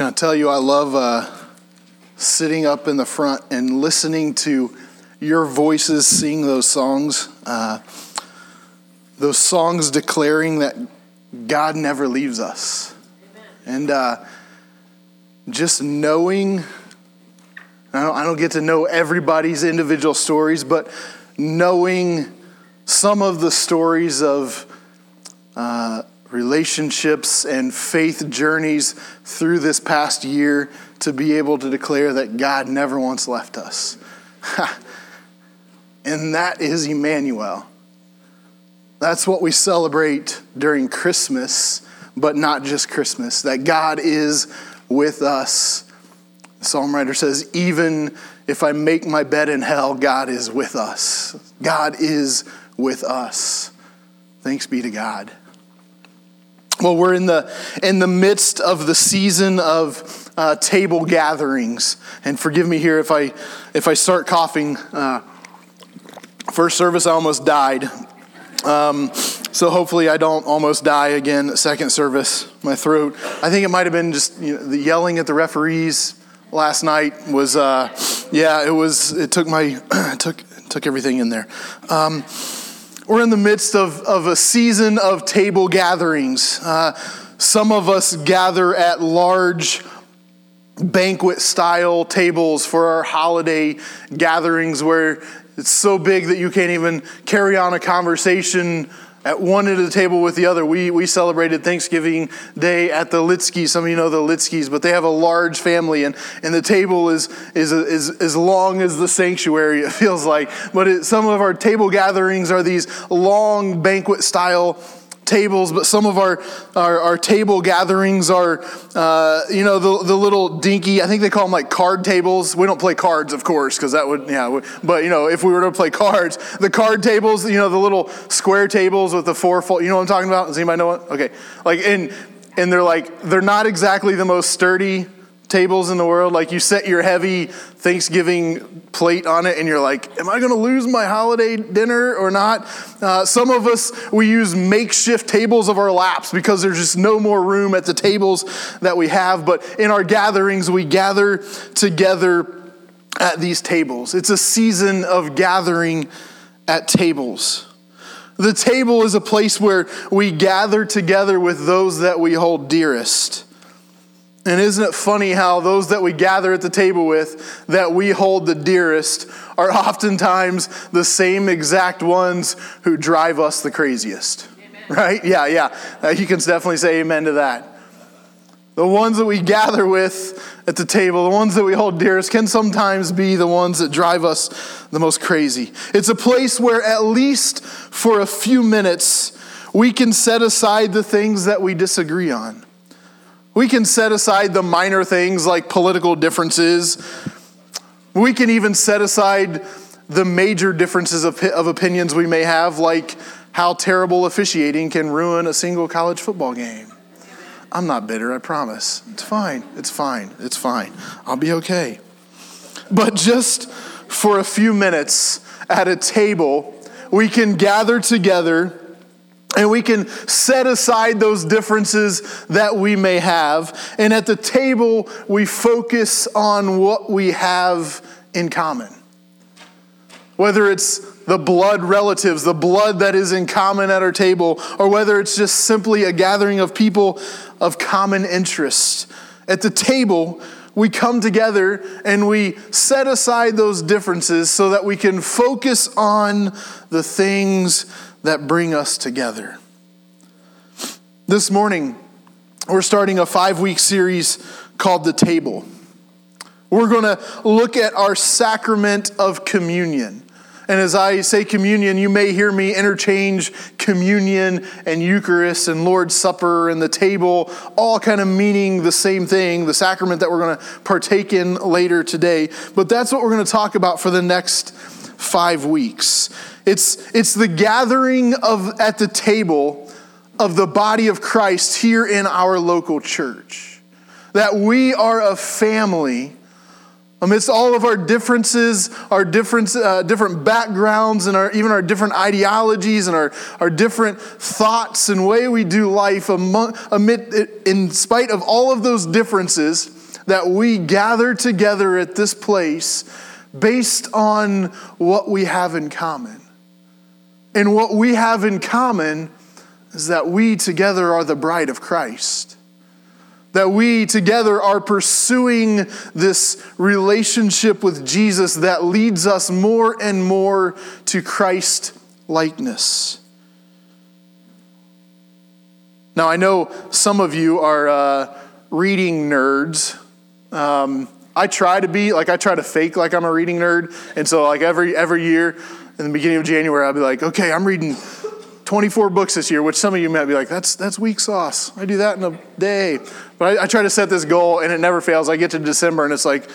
Can I tell you, I love uh, sitting up in the front and listening to your voices sing those songs. Uh, those songs declaring that God never leaves us. Amen. And uh, just knowing, I don't, I don't get to know everybody's individual stories, but knowing some of the stories of uh, relationships and faith journeys through this past year to be able to declare that God never once left us. and that is Emmanuel. That's what we celebrate during Christmas, but not just Christmas, that God is with us. The psalm writer says, even if I make my bed in hell, God is with us. God is with us. Thanks be to God. Well, we're in the in the midst of the season of uh, table gatherings, and forgive me here if I if I start coughing. Uh, first service, I almost died, um, so hopefully I don't almost die again. Second service, my throat. I think it might have been just you know, the yelling at the referees last night was. Uh, yeah, it was. It took my took took everything in there. Um, we're in the midst of, of a season of table gatherings. Uh, some of us gather at large banquet style tables for our holiday gatherings where it's so big that you can't even carry on a conversation at one end of the table with the other. We, we celebrated Thanksgiving Day at the Litskis. Some of you know the Litskis, but they have a large family, and, and the table is, is, is as long as the sanctuary, it feels like. But it, some of our table gatherings are these long banquet style tables, but some of our, our, our table gatherings are, uh, you know, the, the little dinky, I think they call them like card tables. We don't play cards, of course, because that would, yeah, but, you know, if we were to play cards, the card tables, you know, the little square tables with the four, fold, you know what I'm talking about? Does anybody know what? Okay. Like, and, and they're like, they're not exactly the most sturdy tables in the world. Like you set your heavy Thanksgiving plate on it and you're like, am I going to lose my holiday dinner or not? Uh, some of us, we use makeshift tables of our laps because there's just no more room at the tables that we have. But in our gatherings, we gather together at these tables. It's a season of gathering at tables. The table is a place where we gather together with those that we hold dearest. And isn't it funny how those that we gather at the table with, that we hold the dearest, are oftentimes the same exact ones who drive us the craziest? Amen. Right? Yeah, yeah. Uh, you can definitely say amen to that. The ones that we gather with at the table, the ones that we hold dearest, can sometimes be the ones that drive us the most crazy. It's a place where, at least for a few minutes, we can set aside the things that we disagree on. We can set aside the minor things like political differences. We can even set aside the major differences of, of opinions we may have, like how terrible officiating can ruin a single college football game. I'm not bitter, I promise. It's fine. It's fine. It's fine. I'll be okay. But just for a few minutes at a table, we can gather together and we can set aside those differences that we may have. And at the table, we focus on what we have in common. Whether it's the blood relatives, the blood that is in common at our table, or whether it's just simply a gathering of people of common interest. At the table, we come together and we set aside those differences so that we can focus on the things that bring us together. This morning, we're starting a five week series called The Table. We're going to look at our sacrament of communion. And as I say communion, you may hear me interchange communion and Eucharist and Lord's Supper and the table, all kind of meaning the same thing, the sacrament that we're going to partake in later today. But that's what we're going to talk about for the next five weeks. It's, it's the gathering of at the table of the body of Christ here in our local church. That we are a family Amidst all of our differences, our different, uh, different backgrounds, and our, even our different ideologies and our, our different thoughts and way we do life, among, amid, in spite of all of those differences, that we gather together at this place based on what we have in common. And what we have in common is that we together are the bride of Christ. That we together are pursuing this relationship with Jesus that leads us more and more to Christ likeness. Now, I know some of you are uh, reading nerds. Um, I try to be like I try to fake like I'm a reading nerd, and so like every every year in the beginning of January, I'll be like, okay, I'm reading 24 books this year, which some of you might be like, that's, that's weak sauce. I do that in a day. But I, I try to set this goal and it never fails. I get to December and it's like,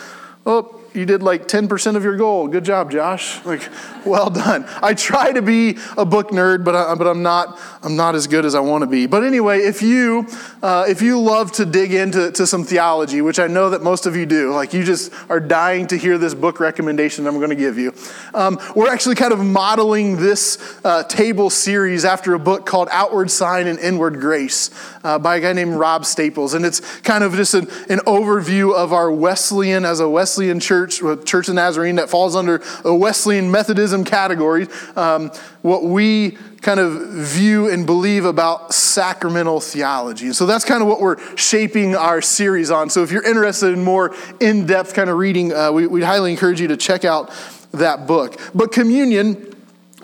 oh, you did like 10% of your goal. Good job, Josh. Like, well done. I try to be a book nerd, but, I, but I'm, not, I'm not as good as I want to be. But anyway, if you, uh, if you love to dig into to some theology, which I know that most of you do, like you just are dying to hear this book recommendation I'm going to give you, um, we're actually kind of modeling this uh, table series after a book called Outward Sign and Inward Grace uh, by a guy named Rob Staples. And it's kind of just an, an overview of our Wesleyan as a Wesleyan church church, Church of Nazarene, that falls under a Wesleyan Methodism category, um, what we kind of view and believe about sacramental theology. And so that's kind of what we're shaping our series on. So if you're interested in more in depth kind of reading, uh, we, we highly encourage you to check out that book. But communion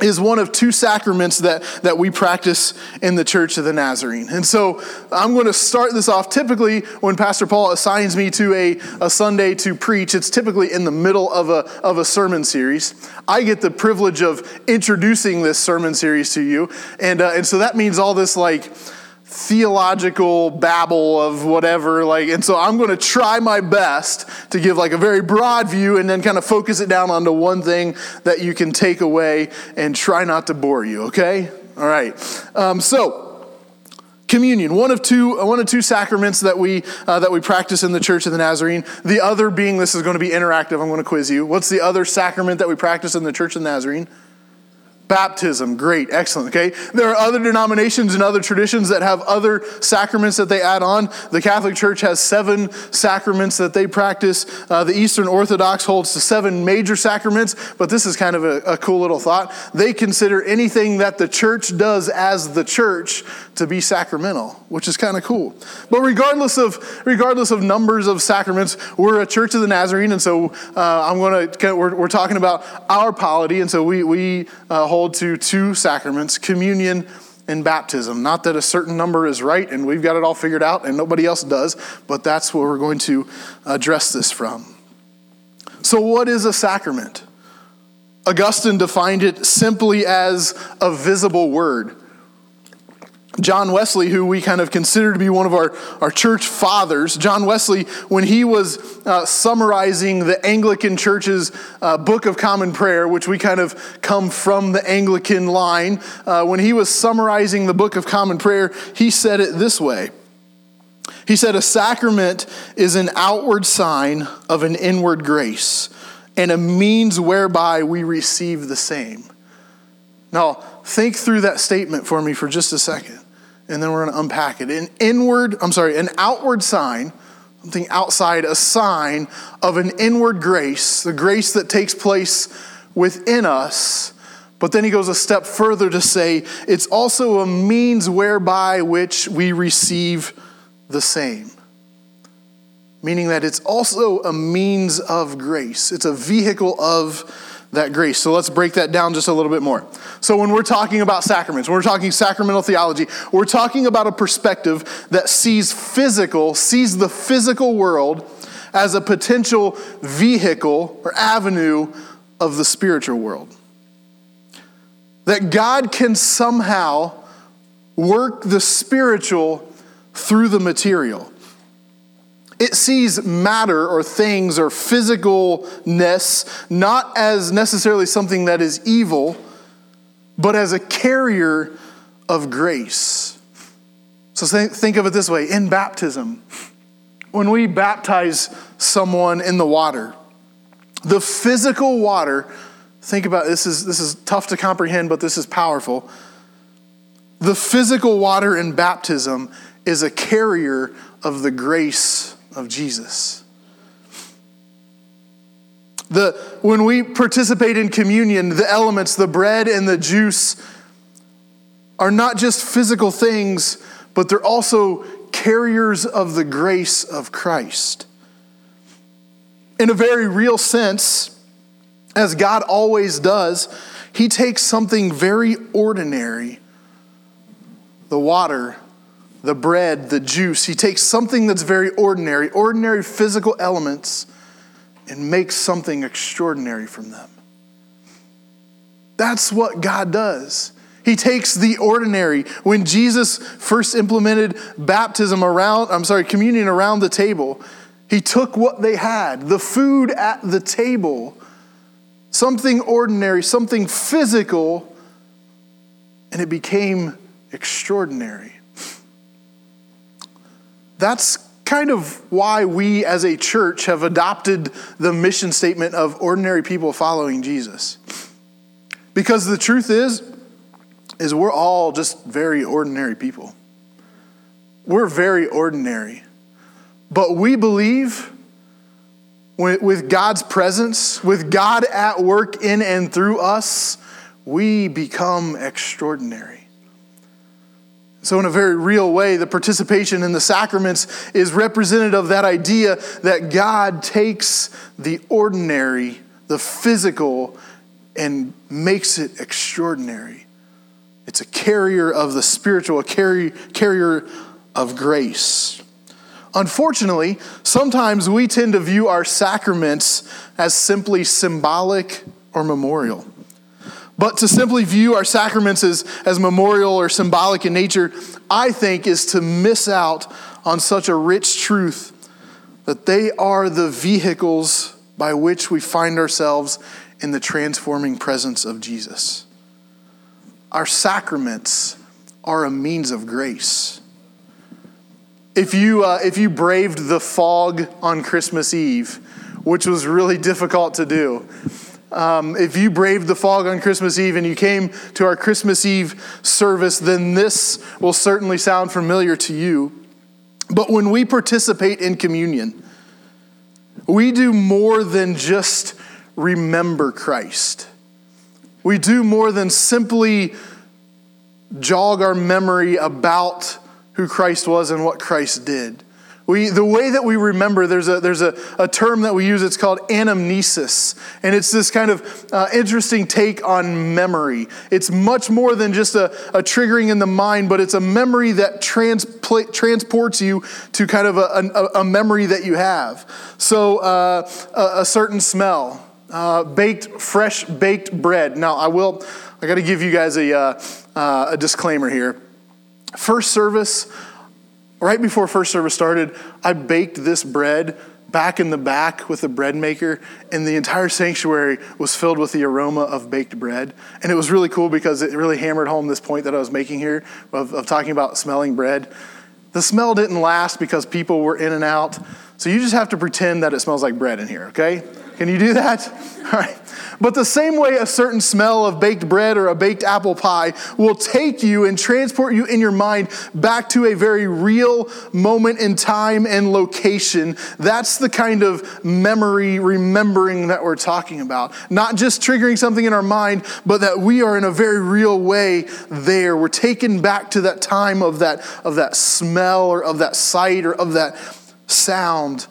is one of two sacraments that, that we practice in the Church of the Nazarene. And so I'm going to start this off. Typically, when Pastor Paul assigns me to a, a Sunday to preach, it's typically in the middle of a, of a sermon series. I get the privilege of introducing this sermon series to you. And, uh, and so that means all this like, theological babble of whatever like and so i'm going to try my best to give like a very broad view and then kind of focus it down onto one thing that you can take away and try not to bore you okay? All right um, so communion one of two one of two sacraments that we uh, that we practice in the church of the nazarene. The other being this is going to be interactive i'm going to quiz you. What's the other sacrament that we practice in the church of the nazarene Baptism, great, excellent. Okay, there are other denominations and other traditions that have other sacraments that they add on. The Catholic Church has seven sacraments that they practice. Uh, the Eastern Orthodox holds to seven major sacraments, but this is kind of a, a cool little thought. They consider anything that the church does as the church to be sacramental, which is kind of cool. But regardless of regardless of numbers of sacraments, we're a Church of the Nazarene, and so uh, I'm going to we're, we're talking about our polity, and so we we uh, hold hold to two sacraments communion and baptism. Not that a certain number is right and we've got it all figured out and nobody else does, but that's where we're going to address this from. So, what is a sacrament? Augustine defined it simply as a visible word. John Wesley, who we kind of consider to be one of our, our church fathers, John Wesley, when he was uh, summarizing the Anglican Church's uh, Book of Common Prayer, which we kind of come from the Anglican line, uh, when he was summarizing the Book of Common Prayer, he said it this way. He said, A sacrament is an outward sign of an inward grace and a means whereby we receive the same. Now, think through that statement for me for just a second and then we're going to unpack it. An inward, I'm sorry, an outward sign, something outside, a sign of an inward grace, the grace that takes place within us. But then he goes a step further to say it's also a means whereby which we receive the same. Meaning that it's also a means of grace. It's a vehicle of that grace. So let's break that down just a little bit more. So, when we're talking about sacraments, when we're talking sacramental theology, we're talking about a perspective that sees physical, sees the physical world as a potential vehicle or avenue of the spiritual world. That God can somehow work the spiritual through the material. It sees matter or things or physicalness not as necessarily something that is evil, but as a carrier of grace. So think of it this way in baptism, when we baptize someone in the water, The physical water, think about this is this is tough to comprehend, but this is powerful. The physical water in baptism is a carrier of the grace of Jesus. The, when we participate in communion, the elements, the bread and the juice, are not just physical things, but they're also carriers of the grace of Christ. In a very real sense, as God always does, He takes something very ordinary the water, the bread, the juice. He takes something that's very ordinary, ordinary physical elements, and makes something extraordinary from them. That's what God does. He takes the ordinary. When Jesus first implemented baptism around, I'm sorry, communion around the table, he took what they had, the food at the table, something ordinary, something physical, and it became extraordinary. That's kind of why we as a church have adopted the mission statement of ordinary people following Jesus. Because the truth is, is we're all just very ordinary people. We're very ordinary. But we believe with God's presence, with God at work in and through us, we become extraordinary. So, in a very real way, the participation in the sacraments is representative of that idea that God takes the ordinary, the physical, and makes it extraordinary. It's a carrier of the spiritual, a carry, carrier of grace. Unfortunately, sometimes we tend to view our sacraments as simply symbolic or memorial. But to simply view our sacraments as, as memorial or symbolic in nature, I think, is to miss out on such a rich truth that they are the vehicles by which we find ourselves in the transforming presence of Jesus. Our sacraments are a means of grace. If you, uh, if you braved the fog on Christmas Eve, which was really difficult to do, um, if you braved the fog on Christmas Eve and you came to our Christmas Eve service, then this will certainly sound familiar to you. But when we participate in communion, we do more than just remember Christ. We do more than simply jog our memory about who Christ was and what Christ did. We, the way that we remember, there's, a, there's a, a term that we use, it's called anamnesis. And it's this kind of uh, interesting take on memory. It's much more than just a, a triggering in the mind, but it's a memory that transpla- transports you to kind of a, a, a memory that you have. So, uh, a, certain smell, uh, baked, fresh baked bread. Now, I will, I got to give you guys a, uh, uh, a disclaimer here. First service, right before first service started, I baked this bread back in the back with the bread maker, and the entire sanctuary was filled with the aroma of baked bread. And it was really cool because it really hammered home this point that I was making here of, of talking about smelling bread. The smell didn't last because people were in and out. So you just have to pretend that it smells like bread in here, okay? Can you do that? All right. But the same way a certain smell of baked bread or a baked apple pie will take you and transport you in your mind back to a very real moment in time and location, that's the kind of memory remembering that we're talking about. Not just triggering something in our mind, but that we are in a very real way there. We're taken back to that time of that, of that smell or of that sight or of that sound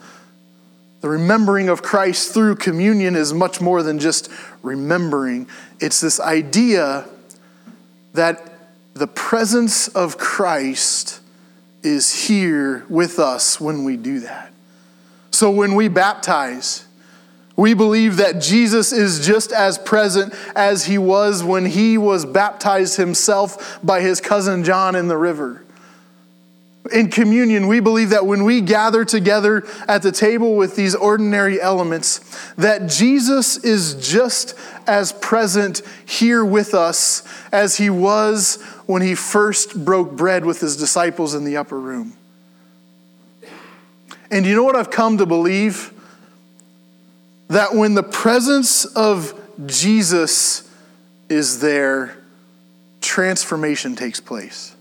the remembering of Christ through communion is much more than just remembering. It's this idea that the presence of Christ is here with us when we do that. So when we baptize, we believe that Jesus is just as present as he was when he was baptized himself by his cousin John in the river in communion, we believe that when we gather together at the table with these ordinary elements, that Jesus is just as present here with us as he was when he first broke bread with his disciples in the upper room. And you know what I've come to believe? that when the presence of Jesus is there, transformation takes place.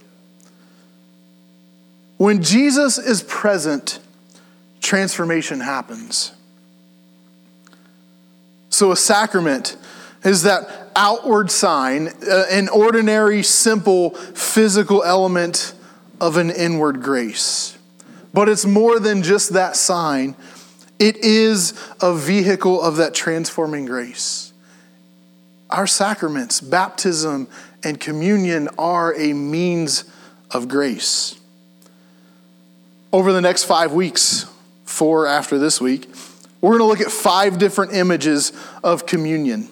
When Jesus is present, transformation happens. So, a sacrament is that outward sign, uh, an ordinary, simple, physical element of an inward grace. But it's more than just that sign, it is a vehicle of that transforming grace. Our sacraments, baptism, and communion are a means of grace. Over the next five weeks, four after this week, we're going to look at five different images of communion.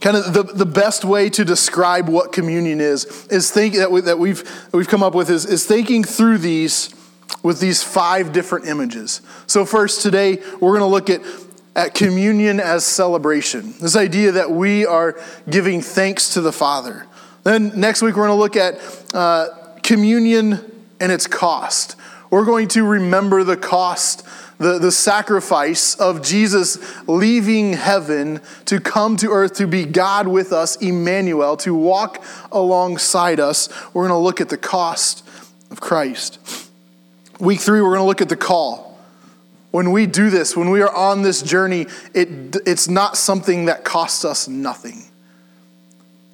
Kind of the, the best way to describe what communion is, is think that, we, that we've, we've come up with is, is thinking through these with these five different images. So, first, today, we're going to look at, at communion as celebration. This idea that we are giving thanks to the Father. Then, next week, we're going to look at uh, communion and its cost. We're going to remember the cost, the, the sacrifice of Jesus leaving heaven to come to earth to be God with us, Emmanuel, to walk alongside us. We're going to look at the cost of Christ. Week three, we're going to look at the call. When we do this, when we are on this journey, it, it's not something that costs us nothing.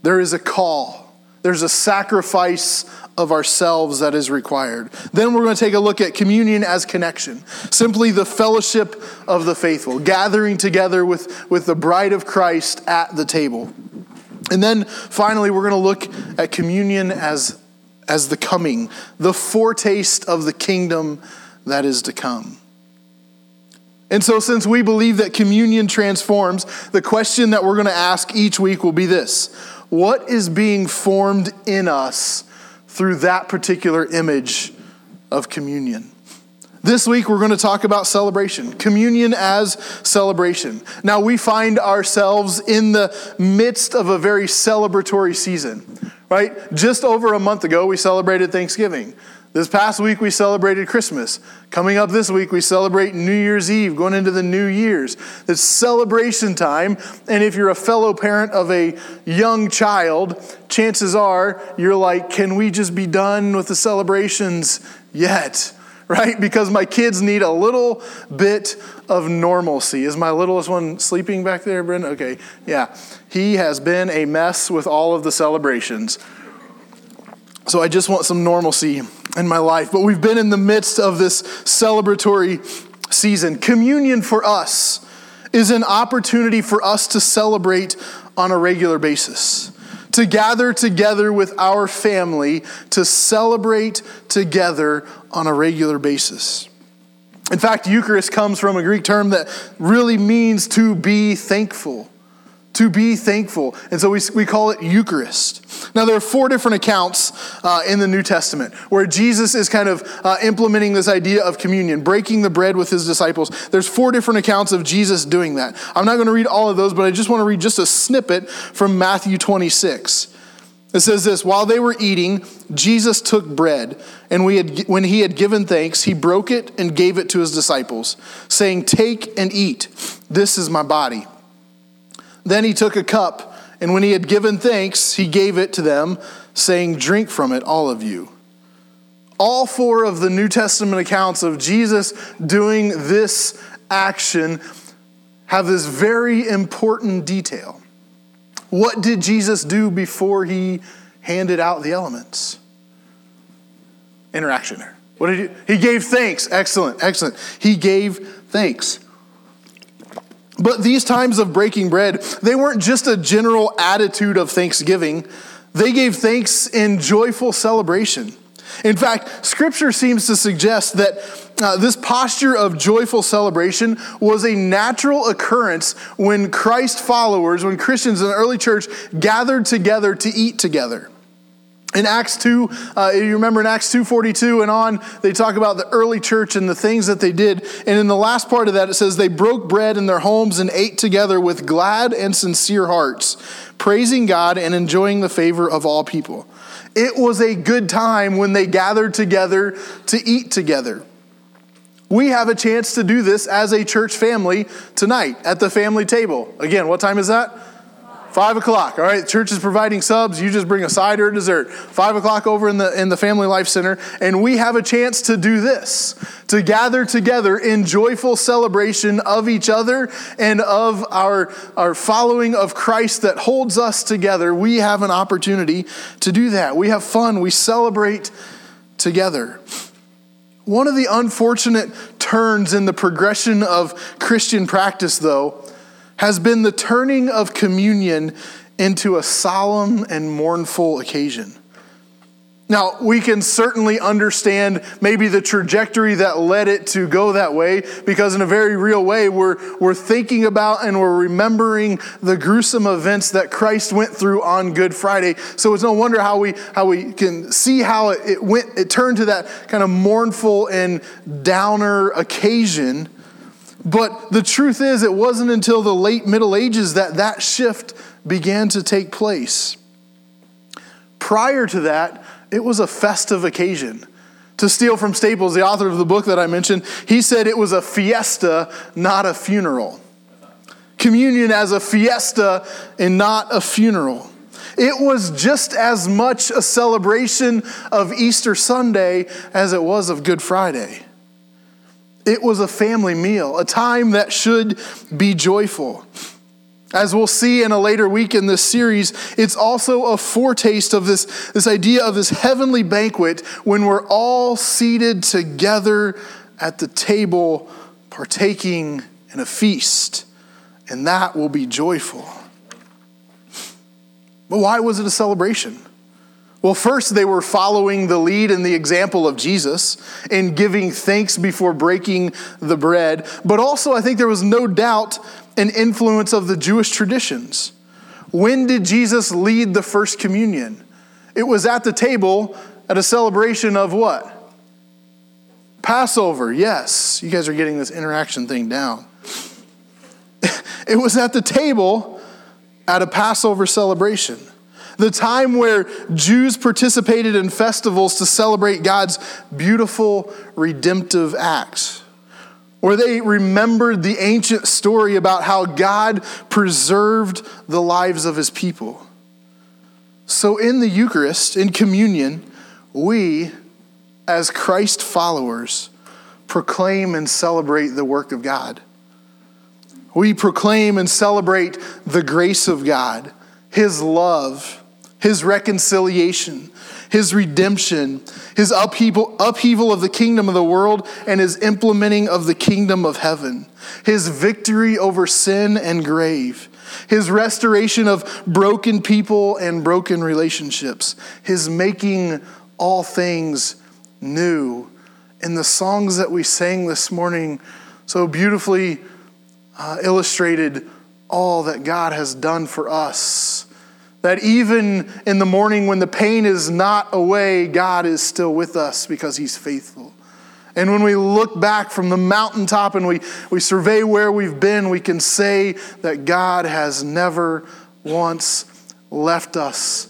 There is a call, there's a sacrifice of ourselves that is required. Then we're going to take a look at communion as connection, simply the fellowship of the faithful, gathering together with, with the bride of Christ at the table. And then finally, we're going to look at communion as as the coming, the foretaste of the kingdom that is to come. And so, since we believe that communion transforms, the question that we're going to ask each week will be this What is being formed in us through that particular image of communion? This week, we're going to talk about celebration, communion as celebration. Now, we find ourselves in the midst of a very celebratory season right? Just over a month ago, we celebrated Thanksgiving. This past week, we celebrated Christmas. Coming up this week, we celebrate New Year's Eve, going into the New Year's. It's celebration time. And if you're a fellow parent of a young child, chances are you're like, can we just be done with the celebrations yet? Right? Because my kids need a little bit of normalcy. Is my littlest one sleeping back there, Brenda? Okay, yeah. He has been a mess with all of the celebrations. So I just want some normalcy in my life. But we've been in the midst of this celebratory season. Communion for us is an opportunity for us to celebrate on a regular basis, to gather together with our family, to celebrate together on a regular basis. In fact, Eucharist comes from a Greek term that really means to be thankful. To be thankful. And so we, we call it Eucharist. Now, there are four different accounts uh, in the New Testament where Jesus is kind of uh, implementing this idea of communion, breaking the bread with his disciples. There's four different accounts of Jesus doing that. I'm not going to read all of those, but I just want to read just a snippet from Matthew 26. It says this While they were eating, Jesus took bread, and we had, when he had given thanks, he broke it and gave it to his disciples, saying, Take and eat. This is my body. Then he took a cup, and when he had given thanks, he gave it to them, saying, Drink from it, all of you. All four of the New Testament accounts of Jesus doing this action have this very important detail. What did Jesus do before he handed out the elements? Interaction. What did he? He gave thanks. Excellent, excellent. He gave thanks. But these times of breaking bread, they weren't just a general attitude of thanksgiving. They gave thanks in joyful celebration. In fact, scripture seems to suggest that uh, this posture of joyful celebration was a natural occurrence when Christ followers, when Christians in the early church gathered together to eat together. In Acts 2, uh, you remember in Acts 2.42 and on, they talk about the early church and the things that they did. And in the last part of that, it says they broke bread in their homes and ate together with glad and sincere hearts, praising God and enjoying the favor of all people. It was a good time when they gathered together to eat together. We have a chance to do this as a church family tonight at the family table. Again, what time is that? Five o'clock. All right, church is providing subs. You just bring a side or a dessert. Five o'clock over in the in the Family Life Center, and we have a chance to do this to gather together in joyful celebration of each other and of our our following of Christ that holds us together. We have an opportunity to do that. We have fun. We celebrate together. One of the unfortunate turns in the progression of Christian practice, though has been the turning of communion into a solemn and mournful occasion. Now, we can certainly understand maybe the trajectory that led it to go that way, because in a very real way, we're, we're thinking about and we're remembering the gruesome events that Christ went through on Good Friday. So it's no wonder how we, how we can see how it, it went, it turned to that kind of mournful and downer occasion. But the truth is, it wasn't until the late Middle Ages that that shift began to take place. Prior to that, it was a festive occasion. To steal from Staples, the author of the book that I mentioned, he said it was a fiesta, not a funeral. Communion as a fiesta and not a funeral. It was just as much a celebration of Easter Sunday as it was of Good Friday. It was a family meal, a time that should be joyful. As we'll see in a later week in this series, it's also a foretaste of this, this idea of this heavenly banquet when we're all seated together at the table, partaking in a feast. And that will be joyful. But why was it a celebration? Well, first, they were following the lead and the example of Jesus in giving thanks before breaking the bread. But also, I think there was no doubt an influence of the Jewish traditions. When did Jesus lead the first communion? It was at the table at a celebration of what? Passover, yes. You guys are getting this interaction thing down. it was at the table at a Passover celebration the time where Jews participated in festivals to celebrate God's beautiful redemptive acts, where they remembered the ancient story about how God preserved the lives of his people. So, in the Eucharist, in communion, we, as Christ followers, proclaim and celebrate the work of God. We proclaim and celebrate the grace of God, His love, his reconciliation, his redemption, his upheaval, upheaval of the kingdom of the world, and his implementing of the kingdom of heaven, his victory over sin and grave, his restoration of broken people and broken relationships, his making all things new. And the songs that we sang this morning so beautifully uh, illustrated all that God has done for us that even in the morning when the pain is not away, God is still with us because He's faithful. And when we look back from the mountaintop and we, we survey where we've been, we can say that God has never once left us.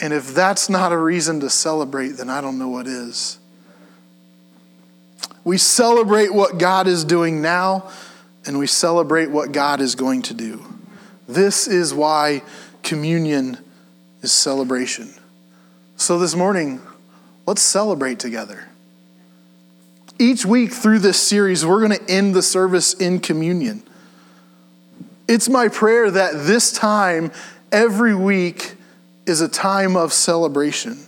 And if that's not a reason to celebrate, then I don't know what is. We celebrate what God is doing now, and we celebrate what God is going to do. This is why communion is celebration. So this morning, let's celebrate together. Each week through this series, we're going to end the service in communion. It's my prayer that this time, every week, is a time of celebration.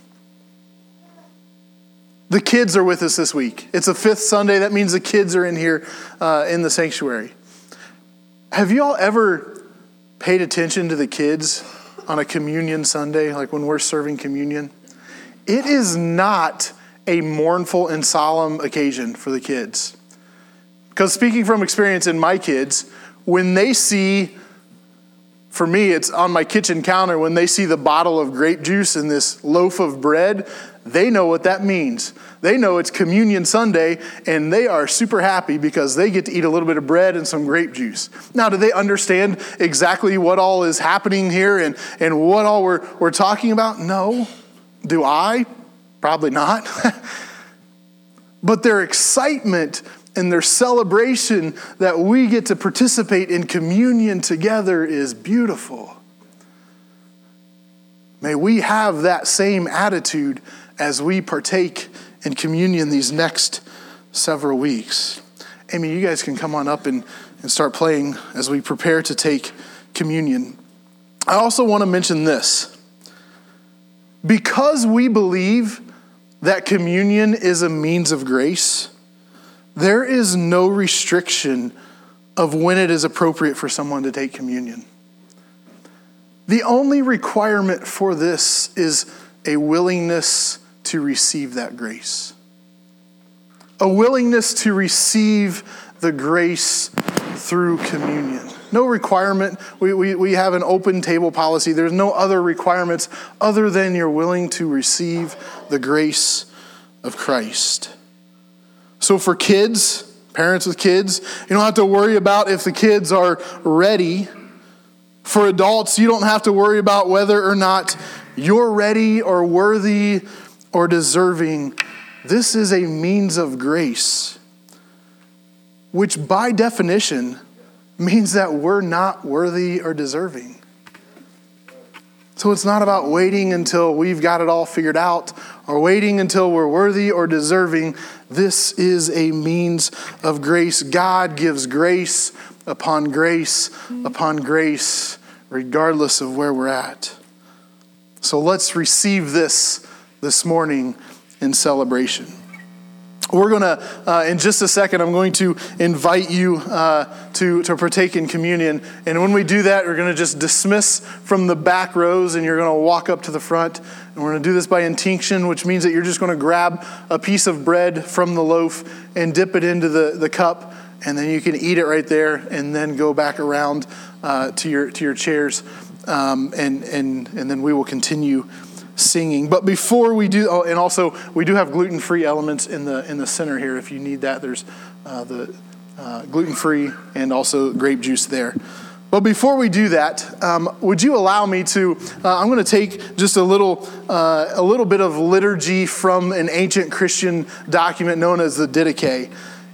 The kids are with us this week. It's a fifth Sunday. That means the kids are in here uh, in the sanctuary. Have you all ever paid attention to the kids on a communion Sunday, like when we're serving communion, it is not a mournful and solemn occasion for the kids. Because speaking from experience in my kids, when they see, for me, it's on my kitchen counter, when they see the bottle of grape juice and this loaf of bread, they know what that means. They know it's Communion Sunday, and they are super happy because they get to eat a little bit of bread and some grape juice. Now, do they understand exactly what all is happening here and, and what all we're, we're talking about? No. Do I? Probably not. but their excitement and their celebration that we get to participate in communion together is beautiful. May we have that same attitude as we partake in communion these next several weeks. Amy, you guys can come on up and, and start playing as we prepare to take communion. I also want to mention this. Because we believe that communion is a means of grace, there is no restriction of when it is appropriate for someone to take communion. The only requirement for this is a willingness to receive that grace. A willingness to receive the grace through communion. No requirement. We, we, we have an open table policy. There's no other requirements other than you're willing to receive the grace of Christ. So, for kids, parents with kids, you don't have to worry about if the kids are ready for adults, you don't have to worry about whether or not you're ready or worthy or deserving. This is a means of grace, which by definition means that we're not worthy or deserving. So it's not about waiting until we've got it all figured out or waiting until we're worthy or deserving. This is a means of grace. God gives grace upon grace upon grace, regardless of where we're at. So let's receive this this morning in celebration. We're going to, uh, in just a second, I'm going to invite you uh, to, to partake in communion. And when we do that, we're going to just dismiss from the back rows and you're going to walk up to the front. And we're going to do this by intinction, which means that you're just going to grab a piece of bread from the loaf and dip it into the, the cup and then you can eat it right there and then go back around uh, to, your, to your chairs. Um, and, and, and then we will continue singing. But before we do, oh, and also we do have gluten free elements in the, in the center here if you need that. There's uh, the uh, gluten free and also grape juice there. But before we do that, um, would you allow me to? Uh, I'm going to take just a little, uh, a little bit of liturgy from an ancient Christian document known as the Didache.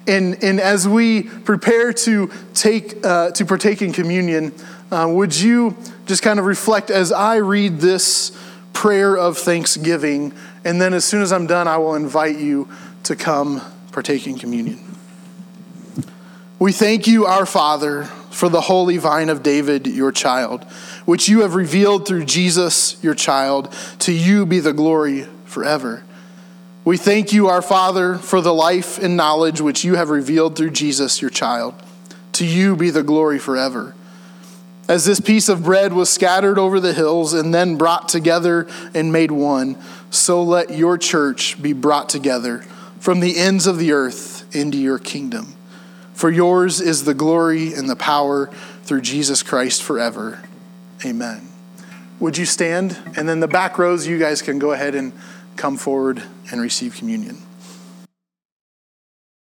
And, and as we prepare to, take, uh, to partake in communion, uh, would you just kind of reflect as I read this prayer of thanksgiving? And then as soon as I'm done, I will invite you to come partake in communion. We thank you, our Father, for the holy vine of David, your child, which you have revealed through Jesus, your child. To you be the glory forever. We thank you, our Father, for the life and knowledge which you have revealed through Jesus, your child. To you be the glory forever. As this piece of bread was scattered over the hills and then brought together and made one, so let your church be brought together from the ends of the earth into your kingdom. For yours is the glory and the power through Jesus Christ forever. Amen. Would you stand? And then the back rows, you guys can go ahead and come forward and receive communion.